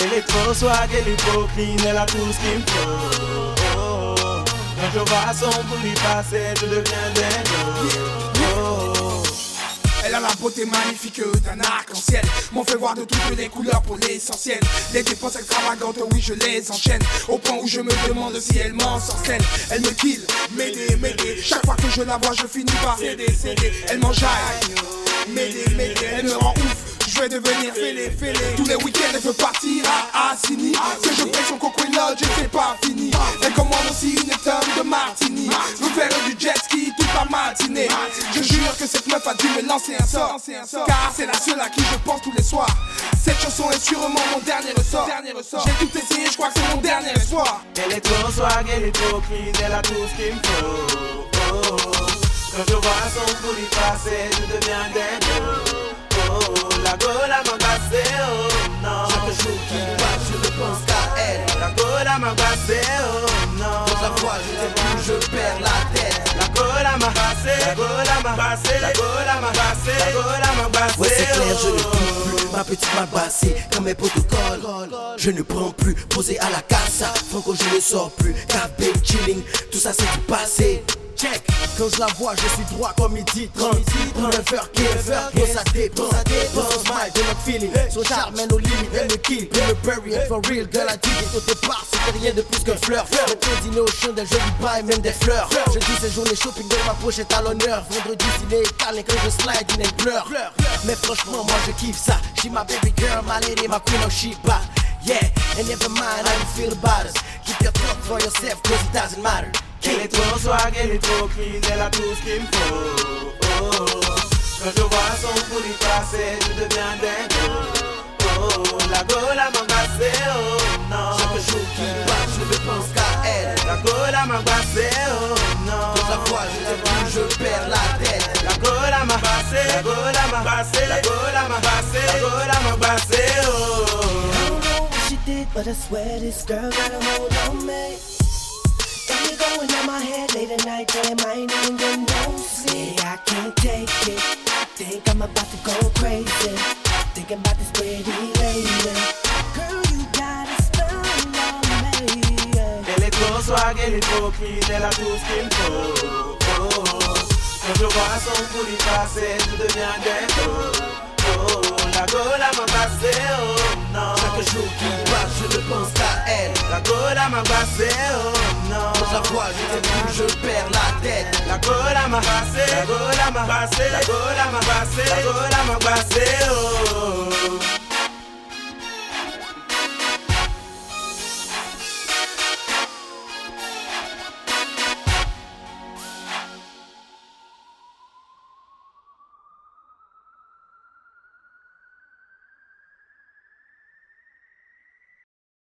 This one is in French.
Trop swag, elle est trop clean, elle a tout me faut. Quand je vois son lui passer, je deviens dingue. Oh. Elle a la beauté magnifique d'un arc-en-ciel. M'ont fait voir de toutes les couleurs pour l'essentiel. Les dépenses extravagantes, oui je les enchaîne. Au point où je me demande si elle m'en scène Elle me kill, m'aider, m'aider. Chaque fois que je la vois je finis par céder, céder. Elle m'enjaille, m'aider, m'aider Elle me rend ouf. Je vais devenir fêlé, fêlé. Tous les week-ends elle veut partir à Assini Que je paye son coco et lodge c'est pas fini. Elle commande aussi une tonne de martini. Veut faire du jet ski toute la matinée. Je jure que cette meuf a dû me lancer un sort. Car c'est la seule à qui je pense tous les soirs. Cette chanson est sûrement mon dernier ressort. J'ai tout essayé, je crois que c'est mon dernier espoir. Elle est trop swag, elle est trop clean, elle a tout ce qu'il me faut. Oh. Quand je vois son coup y passer, je deviens La gola m'a passé, oh non. La fois je sais plus, je perds la tête. La gola m'a passé, la gola m'a passé La gola m'a passé, la gola m'a passé Ouais c'est clair, je ne trouve plus. Ma petite m'a bassé comme mes protocoles. Je ne prends plus, posé à la casa Franco je ne sors plus, KB, chilling Tout ça c'est du passé Check, quand je la vois, je suis droit comme il dit 30 Pour le faire qui est faire, pour ça dépend Dans son smile, de notre feeling Son charme mène aux limites, elle me kill. Elle me bury, elle for real, girl, I dig it. Au départ, c'était rien de plus qu'un fleur. Maintenant dîner au champ d'un joli bail, même des fleurs. Je dis ces journées shopping de ma poche est à l'honneur. Vendredi, ciné, câlin, quand je slide, il elle pleure Mais franchement, moi je kiffe ça. She my baby girl, my lady, my queen of Sheba Yeah, and never mind how you feel about us. Keep your thoughts for yourself, cause it doesn't matter Elle est trop swag, elle est trop clean, elle a tout ce qu'il me faut. Oh. Quand je vois son y passer, je deviens dingue. Oh, la gola m'a passé, oh non. Chaque jour qui passe, je ne pense qu'à elle. La gola m'a passé, oh non. Toute la fois, je plus, je perds la tête. La gola m'a passé, la gola m'a passé La gola m'a passé, la gola m'a passé, oh. I don't know what she did, but I swear this girl got a hold on me. Got me going in my head late at night, damn, I ain't even getting no sleep. I can't take it. I Think I'm about to go crazy. Thinking about this pretty lady. Girl, you got a spell on me. yeah. Elle est trop swag, elle est trop clean, elle a tout ce qu'il faut oh. Quand je vois son coup y passer, je deviens dingue Oh, la gola m'a passé, oh non Chaque jour qui passe, je ne pense qu'à elle La gola m'a passé, oh Quand la fois, je sais plus, je perds la tête La gola m'a passé, la gola m'a passé, la gola m'a passé, la gola m'a passé,